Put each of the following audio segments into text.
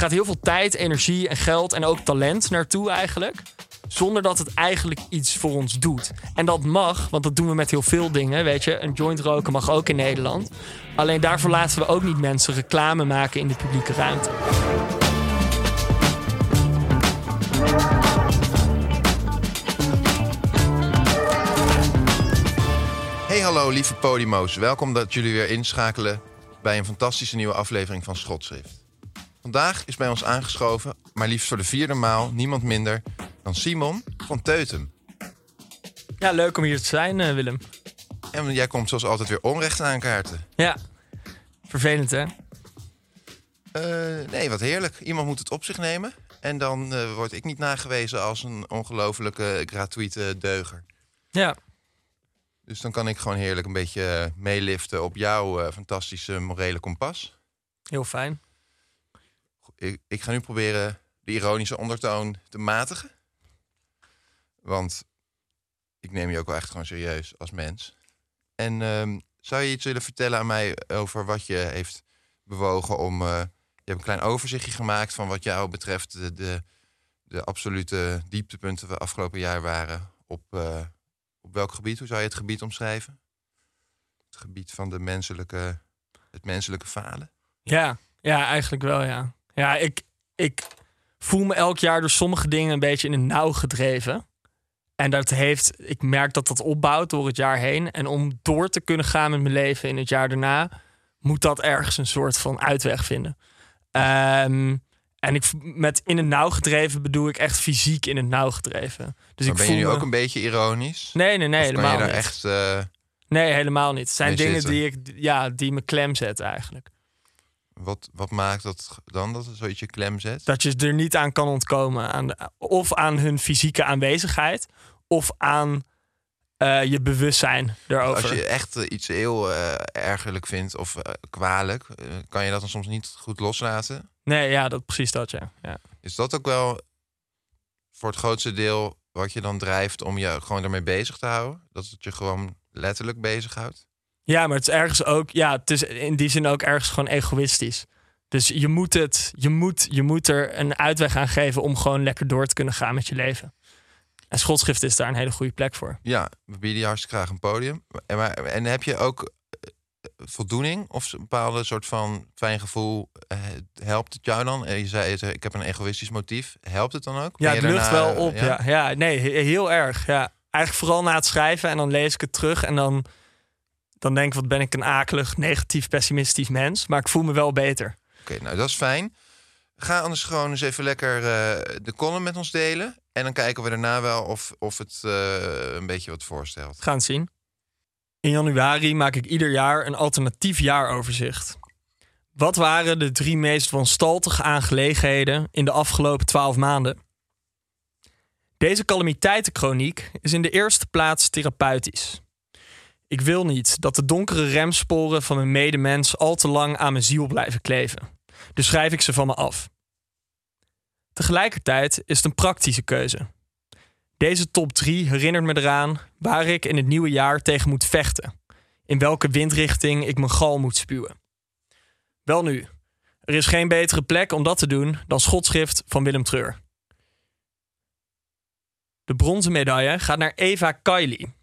Gaat heel veel tijd, energie en geld en ook talent naartoe eigenlijk. Zonder dat het eigenlijk iets voor ons doet. En dat mag, want dat doen we met heel veel dingen. Weet je, een joint roken mag ook in Nederland. Alleen daarvoor laten we ook niet mensen reclame maken in de publieke ruimte. Hey hallo lieve Podimo's. Welkom dat jullie weer inschakelen bij een fantastische nieuwe aflevering van Schotschrift. Vandaag is bij ons aangeschoven, maar liefst voor de vierde maal, niemand minder dan Simon van Teutem. Ja, leuk om hier te zijn, eh, Willem. En jij komt zoals altijd weer onrecht aankaarten. Ja, vervelend hè? Eh, nee, wat heerlijk. Iemand moet het op zich nemen. En dan eh, word ik niet nagewezen als een ongelofelijke gratuite deuger. Ja, Dus dan kan ik gewoon heerlijk een beetje meeliften op jouw fantastische morele kompas. heel fijn. Ik, ik ga nu proberen de ironische ondertoon te matigen. Want ik neem je ook wel echt gewoon serieus als mens. En ehm, zou je iets willen vertellen aan mij over wat je heeft bewogen om... eh, je hebt een klein overzichtje gemaakt van wat jou betreft... de, de, absolute dieptepunten van afgelopen jaar waren. Op, eh, op welk gebied? Hoe zou je het gebied omschrijven? Het gebied van de menselijke, het menselijke falen? Ja, ja, eigenlijk wel, ja. Ja, ik, ik voel me elk jaar door sommige dingen een beetje in een nauw gedreven. En dat heeft, ik merk dat dat opbouwt door het jaar heen. En om door te kunnen gaan met mijn leven in het jaar daarna, moet dat ergens een soort van uitweg vinden. Ehm, en ik, met in het nauw gedreven bedoel ik echt fysiek in het nauw gedreven. Dus Maar ik ben voel je nu me- ook een beetje ironisch? Nee, nee, nee, Of helemaal je daar niet. echt... eh, Nee, helemaal niet. Het zijn dingen zitten? die, ik, ja, die me klem zetten eigenlijk. Wat, wat maakt dat dan dat het zoiets je klem zet? dat je er niet aan kan ontkomen. Aan de- of aan hun fysieke aanwezigheid, of aan eh, je bewustzijn erover. Als je echt eh, iets heel eh, ergerlijk vindt of kwalijk, kan je dat dan soms niet goed loslaten? Nee, ja, dat, precies dat, ja. ja. Is dat ook wel voor het grootste deel wat je dan drijft om je gewoon ermee bezig te houden? Dat het je gewoon letterlijk bezighoudt? Ja, maar het is ergens ook, ja, het is in die zin ook ergens gewoon egoïstisch. Dus je moet het, je moet, je moet er een uitweg aan geven om gewoon lekker door te kunnen gaan met je leven. En schotschrift is daar een hele goede plek voor. Ja, we bieden je hartstikke graag een podium. En, maar, en heb je ook eh, voldoening of een bepaalde soort van fijn gevoel? eh, helpt het jou dan? Eh, Je zei, ik heb een egoïstisch motief. Helpt het dan ook? Ja, Ben het lucht daarna, wel op. eh, Ja, ja nee, he- heel erg. Ja. Eigenlijk vooral na het schrijven en dan lees ik het terug en dan, dan denk ik, wat ben ik een akelig, negatief, pessimistisch mens. Maar ik voel me wel beter. Oké, nou dat is fijn. Ga anders gewoon eens even lekker eh, de column met ons delen. En dan kijken we daarna wel of, of het eh, een beetje wat voorstelt. Gaan het zien. In januari maak ik ieder jaar een alternatief jaaroverzicht. Wat waren de drie meest wanstaltige aangelegenheden in de afgelopen twaalf maanden? Deze calamiteitenkroniek is in de eerste plaats therapeutisch. Ik wil niet dat de donkere remsporen van mijn medemens al te lang aan mijn ziel blijven kleven. Dus schrijf ik ze van me af. Tegelijkertijd is het een praktische keuze. Deze top 3 herinnert me eraan waar ik in het nieuwe jaar tegen moet vechten. In welke windrichting ik mijn gal moet spuwen. Wel nu, er is geen betere plek om dat te doen dan schotschrift van Willem Treur. De bronzen medaille gaat naar Eva Kaili.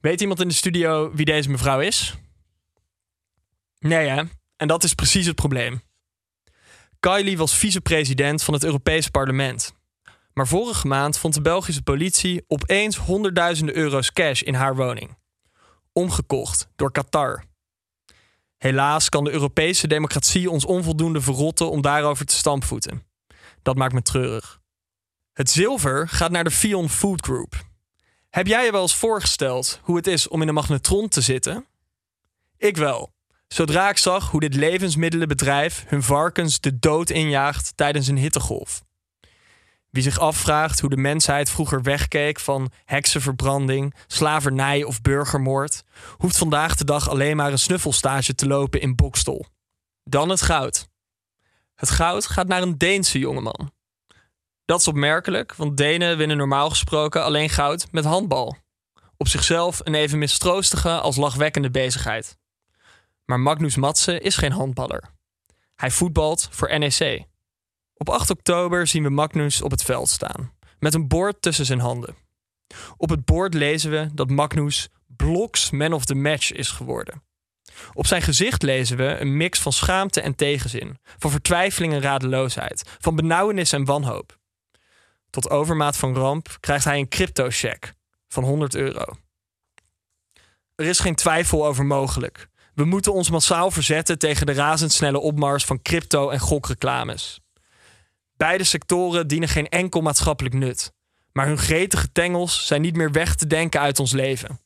Weet iemand in de studio wie deze mevrouw is? Nee hè? En dat is precies het probleem. Kylie was vicepresident van het Europees Parlement. Maar vorige maand vond de Belgische politie opeens honderdduizenden euro's cash in haar woning. Omgekocht door Qatar. Helaas kan de Europese democratie ons onvoldoende verrotten om daarover te stampvoeten. Dat maakt me treurig. Het zilver gaat naar de Fion Food Group. Heb jij je wel eens voorgesteld hoe het is om in een magnetron te zitten? Ik wel. Zodra ik zag hoe dit levensmiddelenbedrijf hun varkens de dood injaagt tijdens een hittegolf. Wie zich afvraagt hoe de mensheid vroeger wegkeek van heksenverbranding, slavernij of burgermoord, hoeft vandaag de dag alleen maar een snuffelstage te lopen in Bokstol. Dan het goud. Het goud gaat naar een Deense jongeman. Dat is opmerkelijk, want Denen winnen normaal gesproken alleen goud met handbal. Op zichzelf een even mistroostige als lachwekkende bezigheid. Maar Magnus Matsen is geen handballer. Hij voetbalt voor NEC. Op 8 oktober zien we Magnus op het veld staan, met een bord tussen zijn handen. Op het bord lezen we dat Magnus Bloks Man of the Match is geworden. Op zijn gezicht lezen we een mix van schaamte en tegenzin, van vertwijfeling en radeloosheid, van benauwenis en wanhoop. Tot overmaat van ramp krijgt hij een crypto-check van 100 euro. Er is geen twijfel over mogelijk. We moeten ons massaal verzetten tegen de razendsnelle opmars van crypto- en gokreclames. Beide sectoren dienen geen enkel maatschappelijk nut, maar hun gretige tengels zijn niet meer weg te denken uit ons leven.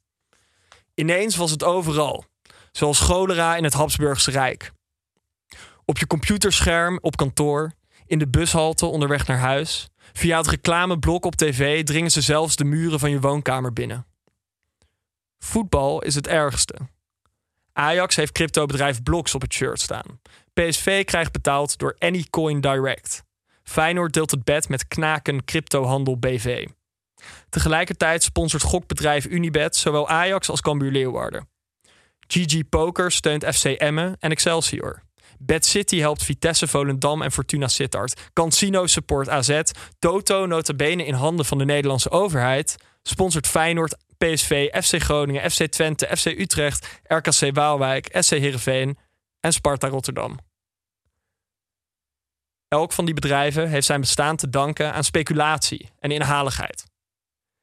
Ineens was het overal, zoals cholera in het Habsburgse Rijk. Op je computerscherm op kantoor, in de bushalte onderweg naar huis, via het reclameblok op tv dringen ze zelfs de muren van je woonkamer binnen. Voetbal is het ergste. Ajax heeft cryptobedrijf Blocks op het shirt staan. PSV krijgt betaald door Anycoin Direct. Feyenoord deelt het bed met Knaken Cryptohandel BV. Tegelijkertijd sponsort gokbedrijf Unibet zowel Ajax als Cambuur Leeuwarden. GG Poker steunt FC Emmen en Excelsior. Bad City helpt Vitesse, Volendam en Fortuna Sittard. Cansino support AZ. Toto, notabene in handen van de Nederlandse overheid, sponsort Feyenoord, PSV, FC Groningen, FC Twente, FC Utrecht, RKC Waalwijk, SC Heerenveen en Sparta Rotterdam. Elk van die bedrijven heeft zijn bestaan te danken aan speculatie en inhaligheid.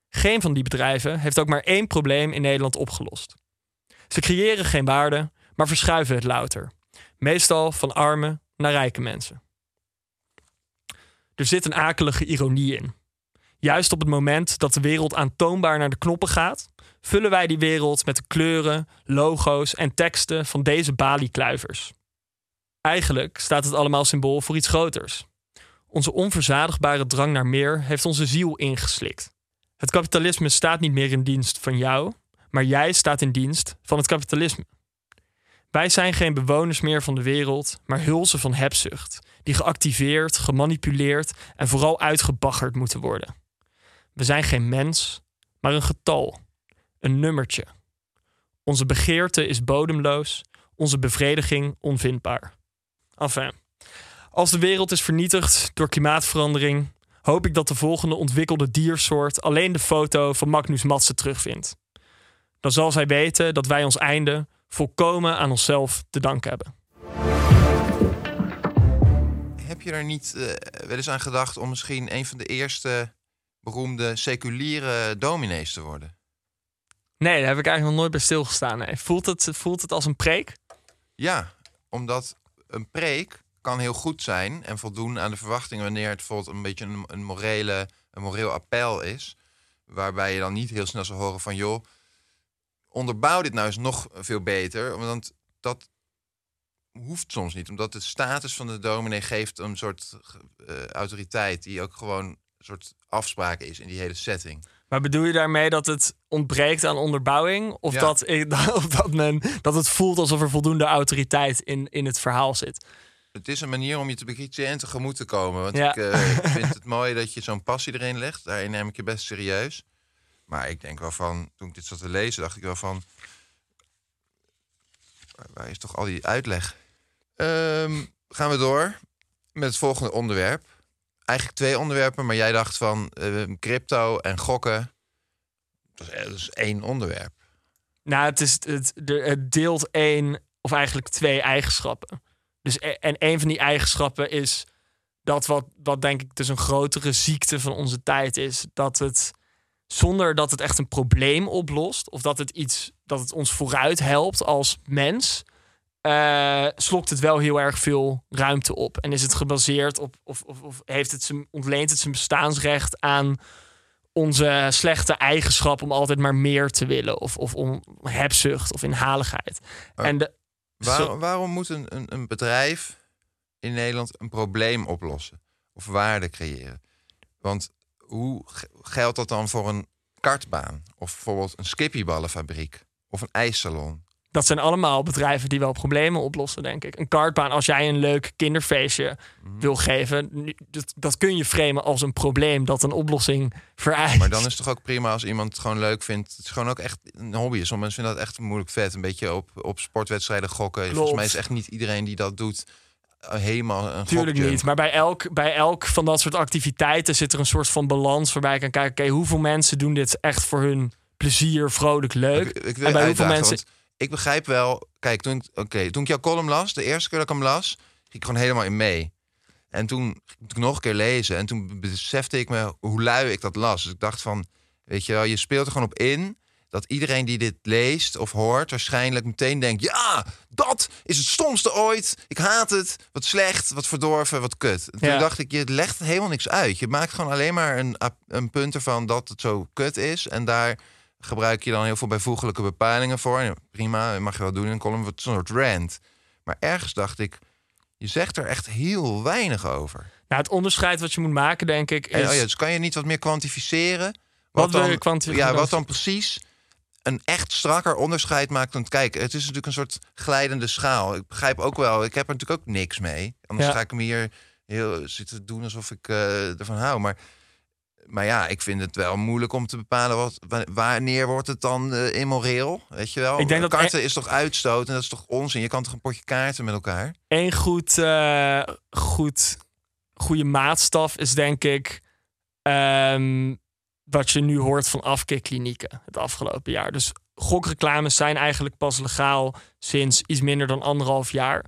Geen van die bedrijven heeft ook maar één probleem in Nederland opgelost. Ze creëren geen waarde, maar verschuiven het louter. Meestal van arme naar rijke mensen. Er zit een akelige ironie in. Juist op het moment dat de wereld aantoonbaar naar de knoppen gaat, vullen wij die wereld met de kleuren, logo's en teksten van deze baliekluivers. Eigenlijk staat het allemaal symbool voor iets groters. Onze onverzadigbare drang naar meer heeft onze ziel ingeslikt. Het kapitalisme staat niet meer in dienst van jou, maar jij staat in dienst van het kapitalisme. Wij zijn geen bewoners meer van de wereld, maar hulzen van hebzucht, die geactiveerd, gemanipuleerd en vooral uitgebaggerd moeten worden. We zijn geen mens, maar een getal, een nummertje. Onze begeerte is bodemloos, onze bevrediging onvindbaar. Enfin, als de wereld is vernietigd door klimaatverandering, hoop ik dat de volgende ontwikkelde diersoort alleen de foto van Magnus Matsen terugvindt. Dan zal zij weten dat wij ons einde volkomen aan onszelf te danken hebben. Heb je er niet uh, wel eens aan gedacht om misschien een van de eerste beroemde seculiere dominees te worden? Nee, daar heb ik eigenlijk nog nooit bij stilgestaan. Nee. Voelt, het, voelt het als een preek? Ja, omdat een preek kan heel goed zijn en voldoen aan de verwachtingen wanneer het bijvoorbeeld een beetje een, een, morele, een moreel appel is. Waarbij je dan niet heel snel zal horen van joh, onderbouw dit nou eens nog veel beter. Want dat hoeft soms niet, omdat de status van de dominee geeft een soort uh, autoriteit die ook gewoon een soort afspraak is in die hele setting. Maar bedoel je daarmee dat het ontbreekt aan onderbouwing? Of, Ja. dat, of dat, men, dat het voelt alsof er voldoende autoriteit in, in het verhaal zit? Het is een manier om je te bekritiseren en tegemoet te komen. Want Ja. ik, eh, ik vind het mooi dat je zo'n passie erin legt. Daarin neem ik je best serieus. Maar ik denk wel van, toen ik dit zat te lezen, dacht ik wel van... Waar, is toch al die uitleg? Ehm, gaan we door met het volgende onderwerp. eigenlijk twee onderwerpen, maar jij dacht van eh, crypto en gokken. Dat is, dat is één onderwerp. Nou, het, is, het deelt één of eigenlijk twee eigenschappen. Dus, e- en een van die eigenschappen is dat wat, wat denk ik dus een grotere ziekte van onze tijd is. Dat het zonder dat het echt een probleem oplost. Of dat het iets dat het ons vooruit helpt als mens. eh, slokt het wel heel erg veel ruimte op. En is het gebaseerd op, of, of, of heeft het zijn, ontleent het zijn bestaansrecht aan onze slechte eigenschap om altijd maar meer te willen. Of, of om hebzucht of inhaligheid. En de, Waar- Zo- waarom moet een, een, een bedrijf in Nederland een probleem oplossen? Of waarde creëren? Want hoe geldt dat dan voor een kartbaan? Of bijvoorbeeld een skippyballenfabriek? Of een ijssalon? Dat zijn allemaal bedrijven die wel problemen oplossen, denk ik. Een kartbaan, als jij een leuk kinderfeestje Mhm. wil geven, dat, dat kun je framen als een probleem dat een oplossing vereist. Maar dan is het toch ook prima als iemand het gewoon leuk vindt. Het is gewoon ook echt een hobby. Sommige mensen vinden dat echt moeilijk vet. Een beetje op, op sportwedstrijden gokken. Volgens mij is echt niet iedereen die dat doet helemaal een Tuurlijk niet. Maar bij elk, bij elk van dat soort activiteiten zit er een soort van balans waarbij je kan kijken, oké, hoeveel mensen doen dit echt voor hun plezier, vrolijk, leuk. Ik, ik en bij hoeveel mensen. ik begrijp wel. Kijk, toen, ik- oké, toen ik jouw column las, de eerste keer dat ik hem las, ging ik gewoon helemaal in mee. En toen ging ik nog een keer lezen. En toen besefte ik me hoe lui ik dat las. Dus ik dacht van, weet je wel, je speelt er gewoon op in dat iedereen die dit leest of hoort, waarschijnlijk meteen denkt: ja, dat is het stomste ooit. Ik haat het. Wat slecht, wat verdorven, wat kut. En toen Ja. dacht ik: je legt helemaal niks uit. Je maakt gewoon alleen maar een, een punt ervan dat het zo kut is. En daar gebruik je dan heel veel bijvoeglijke bepalingen voor. En prima, mag je wel doen in een column, wat een soort rant. Maar ergens dacht ik, je zegt er echt heel weinig over. Nou, het onderscheid wat je moet maken, denk ik, En, is. oh ja, dus kan je niet wat meer kwantificeren? Wat wil dan, je kwantificeren? Ja, wat dan precies een echt strakker onderscheid maakt. Want kijk, het is natuurlijk een soort glijdende schaal. Ik begrijp ook wel, ik heb er natuurlijk ook niks mee. Anders Ja. ga ik hem hier heel zitten doen alsof ik eh, ervan hou. Maar, maar ja, ik vind het wel moeilijk om te bepalen wat, wa- wanneer wordt het dan eh, immoreel. Weet je wel? Ik denk dat- Karten is toch uitstoot en dat is toch onzin. Je kan toch een potje kaarten met elkaar. Eén goed, eh, goed, goede maatstaf is denk ik ehm, wat je nu hoort van afkikklinieken het afgelopen jaar. Dus gokreclames zijn eigenlijk pas legaal sinds iets minder dan anderhalf jaar.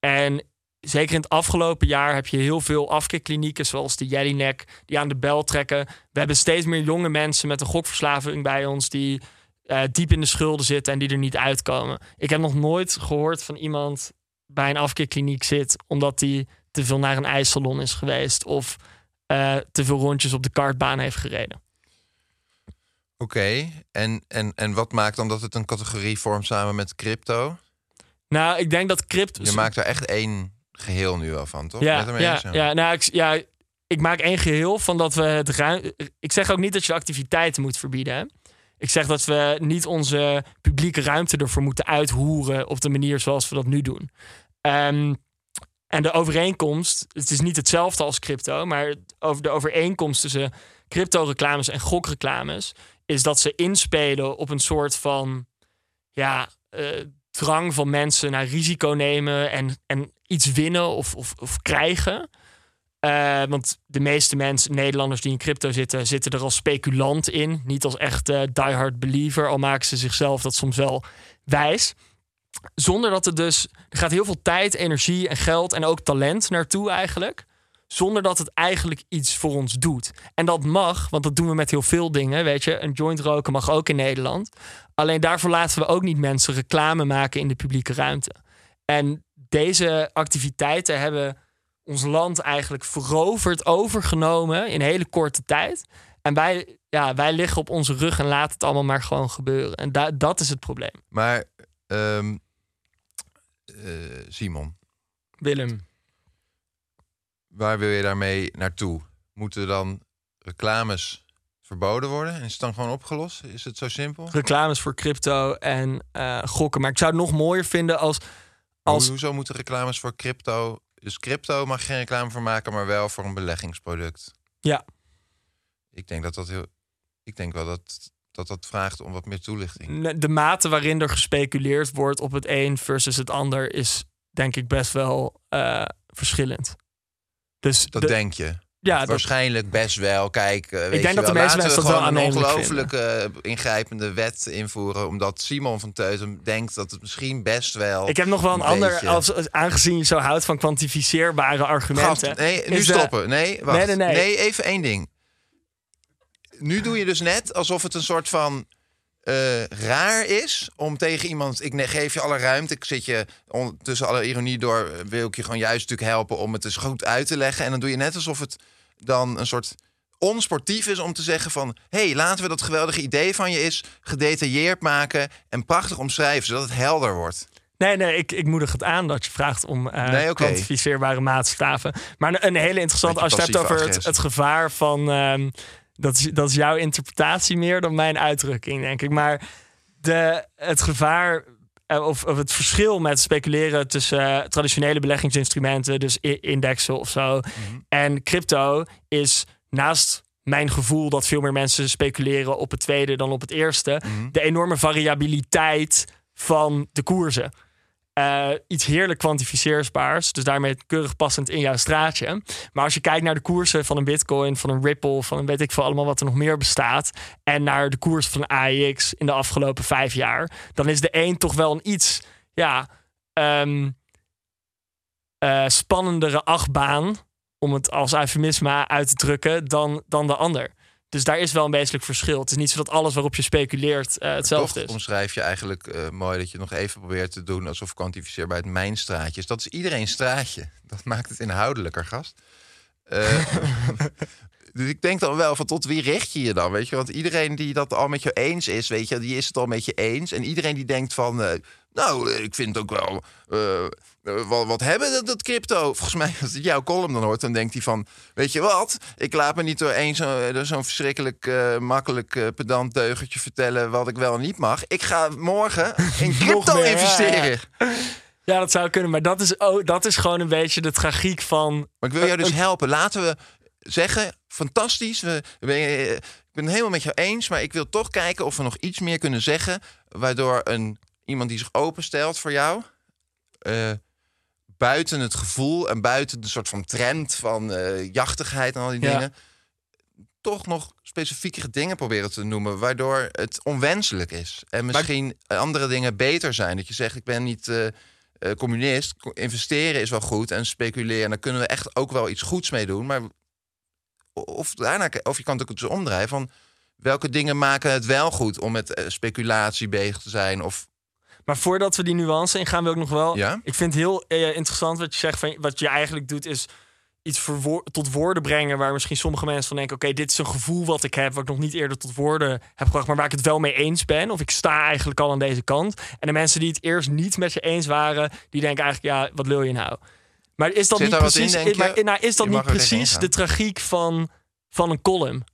En zeker in het afgelopen jaar heb je heel veel afkikklinieken, zoals de Jellinek, die aan de bel trekken. We hebben steeds meer jonge mensen met een gokverslaving bij ons die eh, diep in de schulden zitten en die er niet uitkomen. Ik heb nog nooit gehoord van iemand bij een afkeerkliniek zit omdat hij te veel naar een ijssalon is geweest of eh, te veel rondjes op de kartbaan heeft gereden. Oké, en, en, en wat maakt dan dat het een categorie vormt samen met crypto? Nou, ik denk dat crypto. Je maakt er echt één geheel nu wel van, toch? ja, ja, eens? ja, nou, ik, ja, ik maak één geheel van dat we het ruim. Ik zeg ook niet dat je activiteiten moet verbieden. Hè? Ik zeg dat we niet onze publieke ruimte ervoor moeten uithoeren op de manier zoals we dat nu doen. Ehm, en de overeenkomst, het is niet hetzelfde als crypto, maar over de overeenkomst tussen crypto-reclames en gokreclames is dat ze inspelen op een soort van ja, eh, drang van mensen naar risico nemen en, en iets winnen of, of, of krijgen. Eh, want de meeste mensen, Nederlanders die in crypto zitten, zitten er als speculant in. Niet als echte diehard believer, al maken ze zichzelf dat soms wel wijs. Zonder dat het dus. Er gaat heel veel tijd, energie en geld en ook talent naartoe eigenlijk. Zonder dat het eigenlijk iets voor ons doet. En dat mag, want dat doen we met heel veel dingen. Weet je, een joint roken mag ook in Nederland. Alleen daarvoor laten we ook niet mensen reclame maken in de publieke ruimte. En deze activiteiten hebben ons land eigenlijk veroverd, overgenomen in hele korte tijd. En wij, ja, wij liggen op onze rug en laten het allemaal maar gewoon gebeuren. En da- dat is het probleem. Maar ehm, eh, Simon, Willem. Waar wil je daarmee naartoe? Moeten dan reclames verboden worden? En is het dan gewoon opgelost? Is het zo simpel? Reclames voor crypto en eh, gokken. Maar ik zou het nog mooier vinden als. Als Hoezo moeten reclames voor crypto... Dus crypto mag geen reclame voor maken, maar wel voor een beleggingsproduct. Ja. Ik denk dat dat heel... Ik denk wel dat dat, dat vraagt om wat meer toelichting. de mate waarin er gespeculeerd wordt op het een versus het ander is denk ik best wel eh, verschillend. Dus Dat de- denk je. ja, dat, Waarschijnlijk best wel. Kijk, eh, weet denk je dat de meeste laten mensen we dat wel gewoon een ongelooflijk eh, ingrijpende wet invoeren. Omdat Simon van Teutem denkt dat het misschien best wel. ik heb nog wel een, ander, beetje- als, als- aangezien je zo houdt van kwantificeerbare argumenten. Gast, nee, nu de- stoppen. Nee, wacht. Nee, nee, nee. even één ding. Nu doe je dus net alsof het een soort van eh, raar is om tegen iemand... Ik geef je alle ruimte, ik zit je on- tussen alle ironie door... eh, wil ik je gewoon juist natuurlijk helpen om het dus goed uit te leggen. En dan doe je net alsof het dan een soort onsportief is om te zeggen van... hé, hey, laten we dat geweldige idee van je is gedetailleerd maken... en prachtig omschrijven, zodat het helder wordt. Nee, nee, ik, ik moedig het aan dat je vraagt om eh Nee, oké. kwantificeerbare maatstaven. Maar een, een hele interessante, als je het hebt over het, het gevaar van... ehm, dat, is, dat is jouw interpretatie meer dan mijn uitdrukking, denk ik. Maar de, het gevaar eh, of, of het verschil met speculeren tussen eh, traditionele beleggingsinstrumenten, dus indexen of zo, en crypto is naast mijn gevoel dat veel meer mensen speculeren op het tweede dan op het eerste, de enorme variabiliteit van de koersen. Eh, iets heerlijk kwantificeerbaars. Dus daarmee keurig passend in jouw straatje. Maar als je kijkt naar de koersen van een Bitcoin, van een Ripple, van weet ik veel allemaal wat er nog meer bestaat. En naar de koers van AIX in de afgelopen vijf jaar. Dan is de een toch wel een iets ja, ehm, eh, spannendere achtbaan. Om het als eufemisme uit te drukken dan, dan de ander. Dus daar is wel een wezenlijk verschil. Het is niet zo dat alles waarop je speculeert eh, hetzelfde Toch is. omschrijf je eigenlijk eh, mooi dat je nog even probeert te doen alsof kwantificeerbaar het mijn straatje is. Dat is iedereen straatje. Dat maakt het inhoudelijker, gast. Eh, dus ik denk dan wel van tot wie richt je je dan, weet je? Want iedereen die dat al met je eens is, weet je, die is het al met je eens. En iedereen die denkt van, nou, ik vind het ook wel, wat, wat hebben dat, dat crypto? Volgens mij, als hij jouw column dan hoort, dan denkt hij van, weet je wat? Ik laat me niet door één zo- door zo'n verschrikkelijk eh, makkelijk eh, pedant deugertje vertellen wat ik wel en niet mag. Ik ga morgen in crypto meer, ja, investeren. Ja, dat zou kunnen. Maar dat is, oh, dat is gewoon een beetje de tragiek van. Maar ik wil jou dus helpen. Laten we zeggen, fantastisch. We, we- eh, ik ben het helemaal met jou eens, maar ik wil toch kijken of we nog iets meer kunnen zeggen. Waardoor een, iemand die zich openstelt voor jou, eh, buiten het gevoel en buiten de soort van trend van eh, jachtigheid en al die Ja. dingen, toch nog specifiekere dingen proberen te noemen, waardoor het onwenselijk is. En misschien andere dingen beter zijn. Dat je zegt, ik ben niet eh, eh, communist. Co- Investeren is wel goed en speculeren. Daar kunnen we echt ook wel iets goeds mee doen. Maar of, daarna, of je kan het ook eens omdraaien van welke dingen maken het wel goed om met eh, speculatie bezig te zijn. Of Maar voordat we die nuance ingaan, wil ik nog wel. Ja? Ik vind het heel eh, interessant wat je zegt. Van, wat je eigenlijk doet, is iets verwoor- tot woorden brengen. Waar misschien sommige mensen van denken: oké, dit is een gevoel wat ik heb. Wat ik nog niet eerder tot woorden heb gebracht. Maar waar ik het wel mee eens ben. Of ik sta eigenlijk al aan deze kant. En de mensen die het eerst niet met je eens waren, die denken eigenlijk: ja, wat wil je nou? Maar is dat Zit niet in, precies, maar, nou, is dat niet precies de tragiek van, van een column?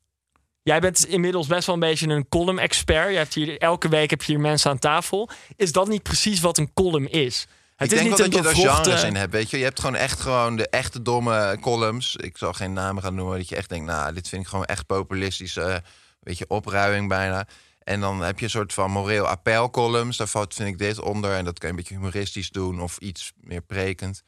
Jij bent inmiddels best wel een beetje een column-expert. Je hebt hier, elke week heb je hier mensen aan tafel. Is dat niet precies wat een column is? Het ik is denk niet wel dat je daar genres in hebt. Weet je? je hebt gewoon echt gewoon de echte domme columns. Ik zal geen namen gaan noemen. Dat je echt denkt, nou, dit vind ik gewoon echt populistisch. eh weet je, opruiming bijna. En dan heb je een soort van moreel appel columns. Daar valt, vind ik, dit onder. En dat kan je een beetje humoristisch doen of iets meer prekend.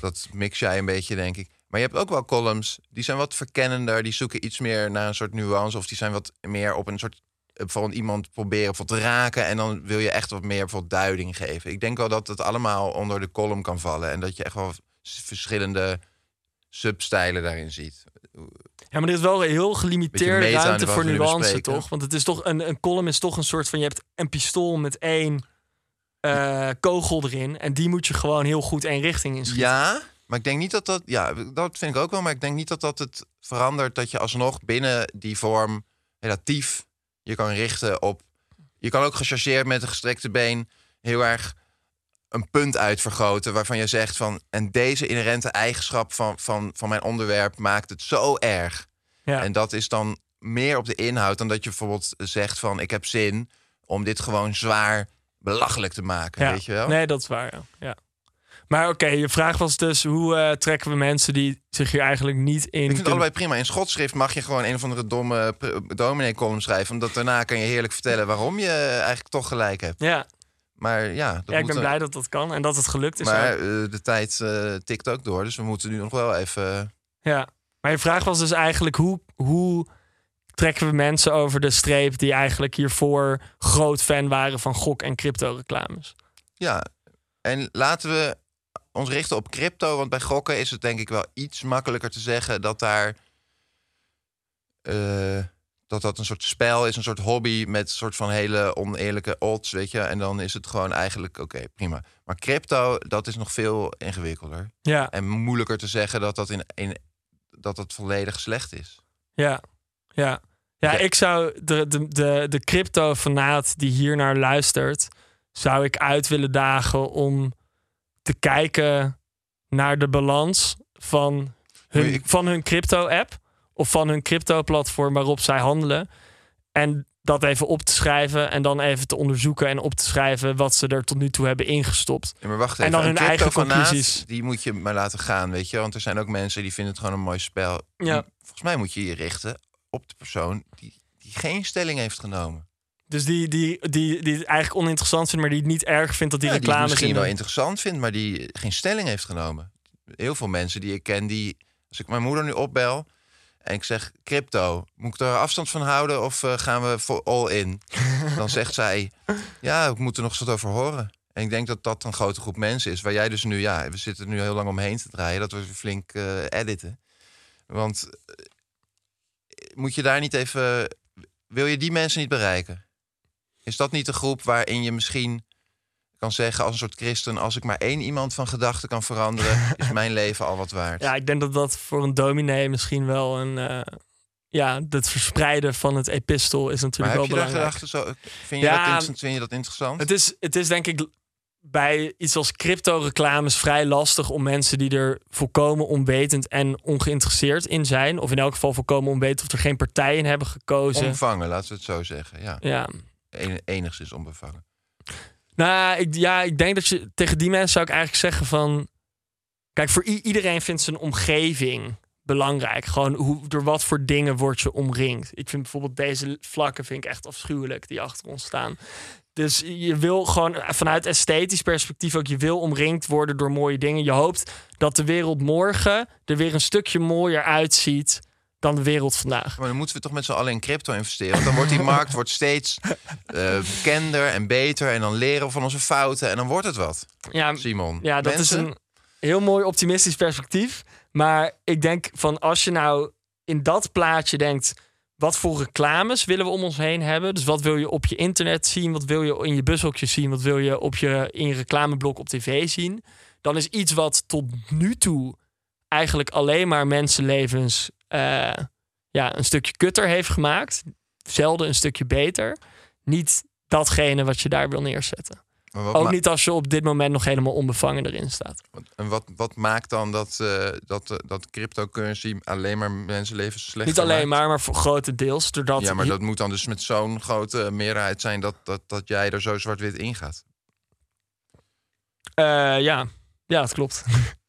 Dat mix jij een beetje, denk ik. Maar je hebt ook wel columns, die zijn wat verkennender. Die zoeken iets meer naar een soort nuance. Of die zijn wat meer op een soort... eh, Van iemand proberen voor te raken. En dan wil je echt wat meer bijvoorbeeld duiding geven. Ik denk wel dat het allemaal onder de column kan vallen. En dat je echt wel verschillende substijlen daarin ziet. Ja, maar er is wel heel gelimiteerde ruimte voor nuance, toch? Want het is toch een, een column is toch een soort van je hebt een pistool met één eh, kogel erin en die moet je gewoon heel goed één richting inschieten. Ja, maar ik denk niet dat dat... Ja, dat vind ik ook wel. Maar ik denk niet dat dat het verandert... dat je alsnog binnen die vorm relatief je kan richten op... Je kan ook gechargeerd met een gestrekte been... heel erg een punt uitvergroten waarvan je zegt van... en deze inherente eigenschap van, van, van mijn onderwerp maakt het zo erg. Ja. En dat is dan meer op de inhoud dan dat je bijvoorbeeld zegt van... ik heb zin om dit gewoon zwaar belachelijk te maken, Ja. weet je wel? Nee, dat is waar. Ja. ja. Maar oké, je vraag was dus hoe eh, trekken we mensen die zich hier eigenlijk niet in. Ik vind het allebei prima. In schotschrift mag je gewoon een of andere domme pr- dominee-column schrijven. Omdat daarna kan je heerlijk vertellen waarom je eigenlijk toch gelijk hebt. Ja, Maar ja, dat ja ik ben er- blij dat dat kan en dat het gelukt is. Maar eh, de tijd eh, tikt ook door. Dus we moeten nu nog wel even... Ja. Maar je vraag was dus eigenlijk hoe, hoe trekken we mensen over de streep die eigenlijk hiervoor groot fan waren van gok- en crypto-reclames? Ja, en laten we ons richten op crypto. Want bij gokken is het denk ik wel iets makkelijker te zeggen dat daar. eh, dat dat een soort spel is, een soort hobby met een soort van hele oneerlijke odds, weet je. En dan is het gewoon eigenlijk oké, prima. Maar crypto, dat is nog veel ingewikkelder. Ja, En moeilijker te zeggen dat dat, in, in, dat dat volledig slecht is. ja, ja. Ja, ik zou de, de, de, de crypto-fanaat die hier naar luistert, zou ik uit willen dagen om te kijken naar de balans van hun, van hun crypto-app of van hun crypto-platform waarop zij handelen. En dat even op te schrijven en dan even te onderzoeken en op te schrijven wat ze er tot nu toe hebben ingestopt. Ja, maar wacht En even. dan een hun eigen conclusies. Die moet je maar laten gaan, weet je. Want er zijn ook mensen die vinden het gewoon een mooi spel. Ja. Volgens mij moet je je richten op de persoon die, die geen stelling heeft genomen. Dus die, die, die, die het eigenlijk oninteressant vindt, maar die het niet erg vindt dat die Ja, die misschien in wel interessant vindt, maar die geen stelling heeft genomen. Heel veel mensen die ik ken, die... Als ik mijn moeder nu opbel en ik zeg crypto, moet ik er afstand van houden of eh, gaan we voor all in? Dan zegt zij, ja, ik moet er nog eens wat over horen. En ik denk dat dat een grote groep mensen is, waar jij dus nu, ja, we zitten nu heel lang omheen te draaien, dat we flink eh, editen. Want eh, moet je daar niet even, wil je die mensen niet bereiken? Is dat niet de groep waarin je misschien kan zeggen als een soort christen... als ik maar één iemand van gedachten kan veranderen... is mijn leven al wat waard. Ja, ik denk dat dat voor een dominee misschien wel een. eh, ja, het verspreiden van het epistel is maar natuurlijk heb je wel daar belangrijk. gedachten zo? Vind je, Ja, dat, interessant- vind je dat interessant? Het is, het is denk ik bij iets als crypto-reclames vrij lastig om mensen die er volkomen onwetend en ongeïnteresseerd in zijn, of in elk geval volkomen onwetend of er geen partij in hebben gekozen. Omvangen, laten we het zo zeggen. Ja, ja, enigszins onbevangen. Nou, ik, ja, ik denk dat je tegen die mensen zou ik eigenlijk zeggen van... Kijk, voor iedereen vindt zijn omgeving belangrijk. Gewoon hoe, door wat voor dingen word je omringd. Ik vind bijvoorbeeld deze vlakken vind ik echt afschuwelijk die achter ons staan. Dus je wil gewoon vanuit esthetisch perspectief ook... je wil omringd worden door mooie dingen. Je hoopt dat de wereld morgen er weer een stukje mooier uitziet... dan de wereld vandaag. Maar dan moeten we toch met z'n allen in crypto investeren. Want dan wordt die markt wordt steeds eh, bekender en beter. En dan leren we van onze fouten. En dan wordt het wat, Ja, Simon. Ja, dat Mensen, is een heel mooi optimistisch perspectief. Maar ik denk van als je nou in dat plaatje denkt... wat voor reclames willen we om ons heen hebben? Dus wat wil je op je internet zien? Wat wil je in je bushokje zien? Wat wil je, op je in je reclameblok op tv zien? Dan is iets wat tot nu toe eigenlijk alleen maar mensenlevens... eh, ja, een stukje kutter heeft gemaakt. Zelden een stukje beter. Niet datgene wat je daar wil neerzetten. Ook niet als je op dit moment nog helemaal onbevangen erin staat. En wat, wat maakt dan dat, eh, dat, eh, dat cryptocurrency alleen maar mensenlevens slechter Niet alleen maakt? maar, maar voor grotendeels. Doordat Ja, maar dat moet dan dus met zo'n grote meerderheid zijn dat, dat, dat jij er zo zwart-wit in gaat. Ja. ja, dat klopt.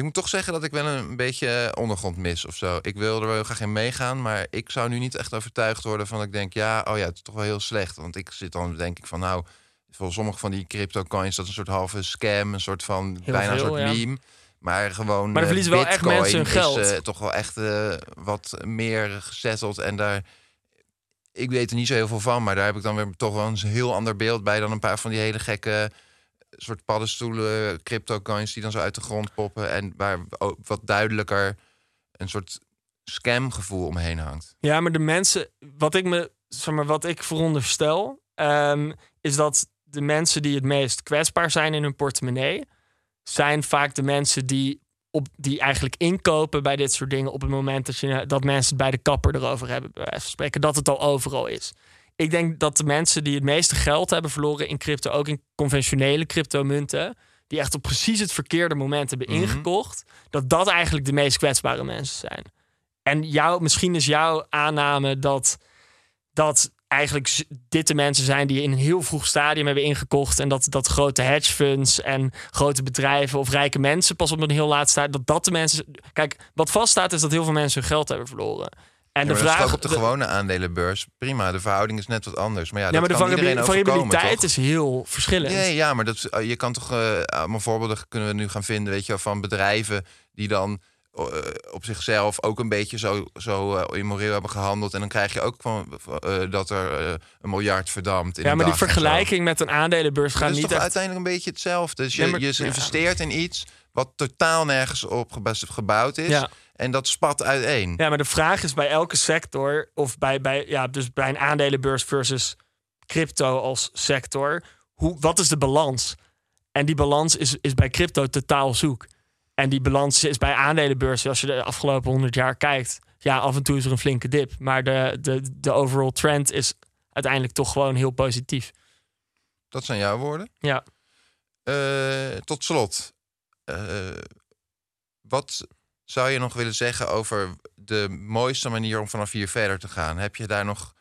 Ik moet toch zeggen dat ik wel een beetje ondergrond mis of zo. Ik wil er wel graag in meegaan, maar ik zou nu niet echt overtuigd worden van dat ik denk, ja, oh ja, het is toch wel heel slecht. Want ik zit dan denk ik van, nou, voor sommige van die crypto coins dat is een soort halve scam, een soort van Heel bijna veel, een soort ja. meme. Maar gewoon. Maar dan eh, verliezen wel echt mensen hun geld. Is, eh, toch wel echt eh, wat meer gezetteld en daar. Ik weet er niet zo heel veel van, maar daar heb ik dan weer toch wel een heel ander beeld bij dan een paar van die hele gekke soort paddenstoelen, crypto coins die dan zo uit de grond poppen en waar ook wat duidelijker een soort scamgevoel omheen hangt. Ja, maar de mensen, wat ik me, zeg maar, wat ik veronderstel, ehm, is dat de mensen die het meest kwetsbaar zijn in hun portemonnee, zijn vaak de mensen die, op, die eigenlijk inkopen bij dit soort dingen op het moment dat, je, dat mensen het bij de kapper erover hebben, bij spreken, dat het al overal is. Ik denk dat de mensen die het meeste geld hebben verloren in crypto, ook in conventionele cryptomunten, die echt op precies het verkeerde moment hebben Mhm. ingekocht, dat dat eigenlijk de meest kwetsbare mensen zijn. En jou, misschien is jouw aanname dat, dat eigenlijk dit de mensen zijn die in een heel vroeg stadium hebben ingekocht. En dat, dat grote hedge funds en grote bedrijven of rijke mensen pas op een heel laat stadium. Dat dat de mensen. Kijk, wat vaststaat is dat heel veel mensen hun geld hebben verloren. En Ja, de is vraag. op de, gewone aandelenbeurs. Prima, de verhouding is net wat anders. Maar ja, ja, maar de kan variabi- iedereen overkomen, variabiliteit toch? is heel verschillend. Nee, ja, maar dat, eh, je kan toch... eh allemaal voorbeelden kunnen we nu gaan vinden, weet je van bedrijven die dan eh, op zichzelf ook een beetje zo, zo eh, immoreel hebben gehandeld. En dan krijg je ook van, dat er een miljard verdampt. In Ja, maar die vergelijking met een aandelenbeurs Dat gaat is niet toch echt... uiteindelijk een beetje hetzelfde. Dus je, maar- je ja. investeert in iets wat totaal nergens op gebouwd is. Ja. En dat spat uiteen. Ja, maar de vraag is bij elke sector, of bij, bij, ja, dus bij een aandelenbeurs versus crypto als sector, hoe, wat is de balans? En die balans is, is bij crypto totaal zoek. En die balans is bij aandelenbeurzen, als je de afgelopen 100 jaar kijkt, ja, af en toe is er een flinke dip. Maar de, de, de overall trend is uiteindelijk toch gewoon heel positief. Dat zijn jouw woorden. Ja. Eh, tot slot. eh, wat zou je nog willen zeggen over de mooiste manier om vanaf hier verder te gaan? Heb je daar nog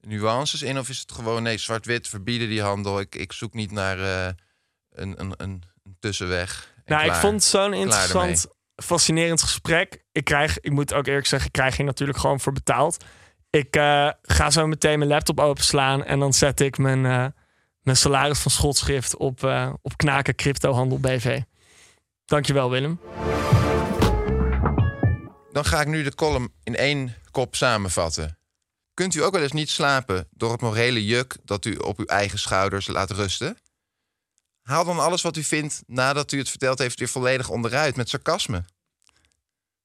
nuances in? Of is het gewoon, nee, zwart-wit, verbieden die handel. Ik, ik zoek niet naar eh, een, een, een, tussenweg. En Nou, ik vond het zo'n interessant, fascinerend gesprek. Ik krijg, ik moet ook eerlijk zeggen, ik krijg hier natuurlijk gewoon voor betaald. Ik eh, ga zo meteen mijn laptop openslaan en dan zet ik mijn, eh, mijn salaris van schotschrift op, op Knaken Cryptohandel BV. Dankjewel, Willem. Dan ga ik nu de column in één kop samenvatten. Kunt u ook wel eens niet slapen door het morele juk dat u op uw eigen schouders laat rusten? Haal dan alles wat u vindt nadat u het verteld heeft weer volledig onderuit met sarcasme.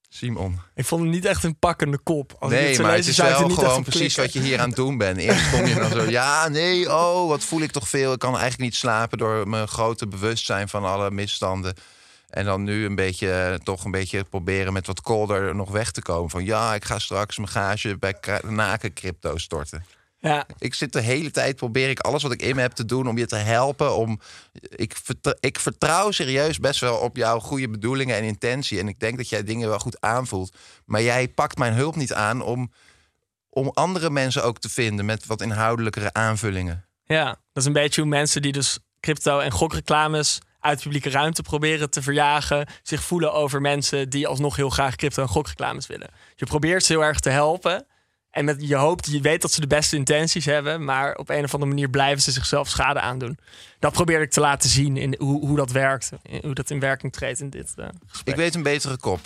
Simon. Ik vond het niet echt een pakkende kop. Als nee, maar het is wel gewoon precies klikken. wat je hier aan het doen bent. Eerst kom je dan zo, ja, nee, oh, wat voel ik toch veel. Ik kan eigenlijk niet slapen door mijn grote bewustzijn van alle misstanden. En dan nu een beetje, eh, toch een beetje proberen met wat kolder nog weg te komen. Van ja, ik ga straks mijn gage bij naken crypto storten. Ja, Ik zit de hele tijd, probeer ik alles wat ik in me heb te doen om je te helpen. Om, ik, vertrouw, ik vertrouw serieus best wel op jouw goede bedoelingen en intentie. En ik denk dat jij dingen wel goed aanvoelt. Maar jij pakt mijn hulp niet aan om, om andere mensen ook te vinden met wat inhoudelijkere aanvullingen. ja, dat is een beetje hoe mensen die dus crypto en gokreclames uit publieke ruimte proberen te verjagen, zich voelen over mensen die alsnog heel graag crypto en gokreclames willen. Je probeert ze heel erg te helpen. En met je hoopt, je weet dat ze de beste intenties hebben, maar op een of andere manier blijven ze zichzelf schade aandoen. Dat probeer ik te laten zien in hoe, hoe dat werkt, hoe dat in werking treedt in dit eh, gesprek. Ik weet een betere kop.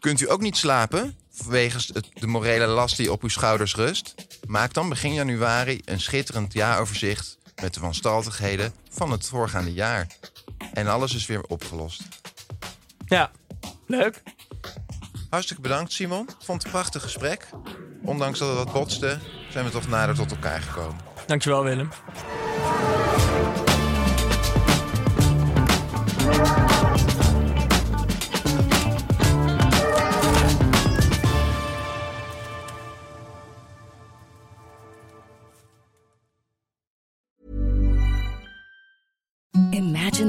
Kunt u ook niet slapen het- de morele last die op uw schouders rust? Maak dan begin januari een schitterend jaaroverzicht met de wanstaltigheden van het voorgaande jaar. En alles is weer opgelost. Ja, leuk. Hartstikke bedankt, Simon. Vond het een prachtig gesprek. Ondanks dat het wat botste, zijn we toch nader tot elkaar gekomen. Dankjewel Willem.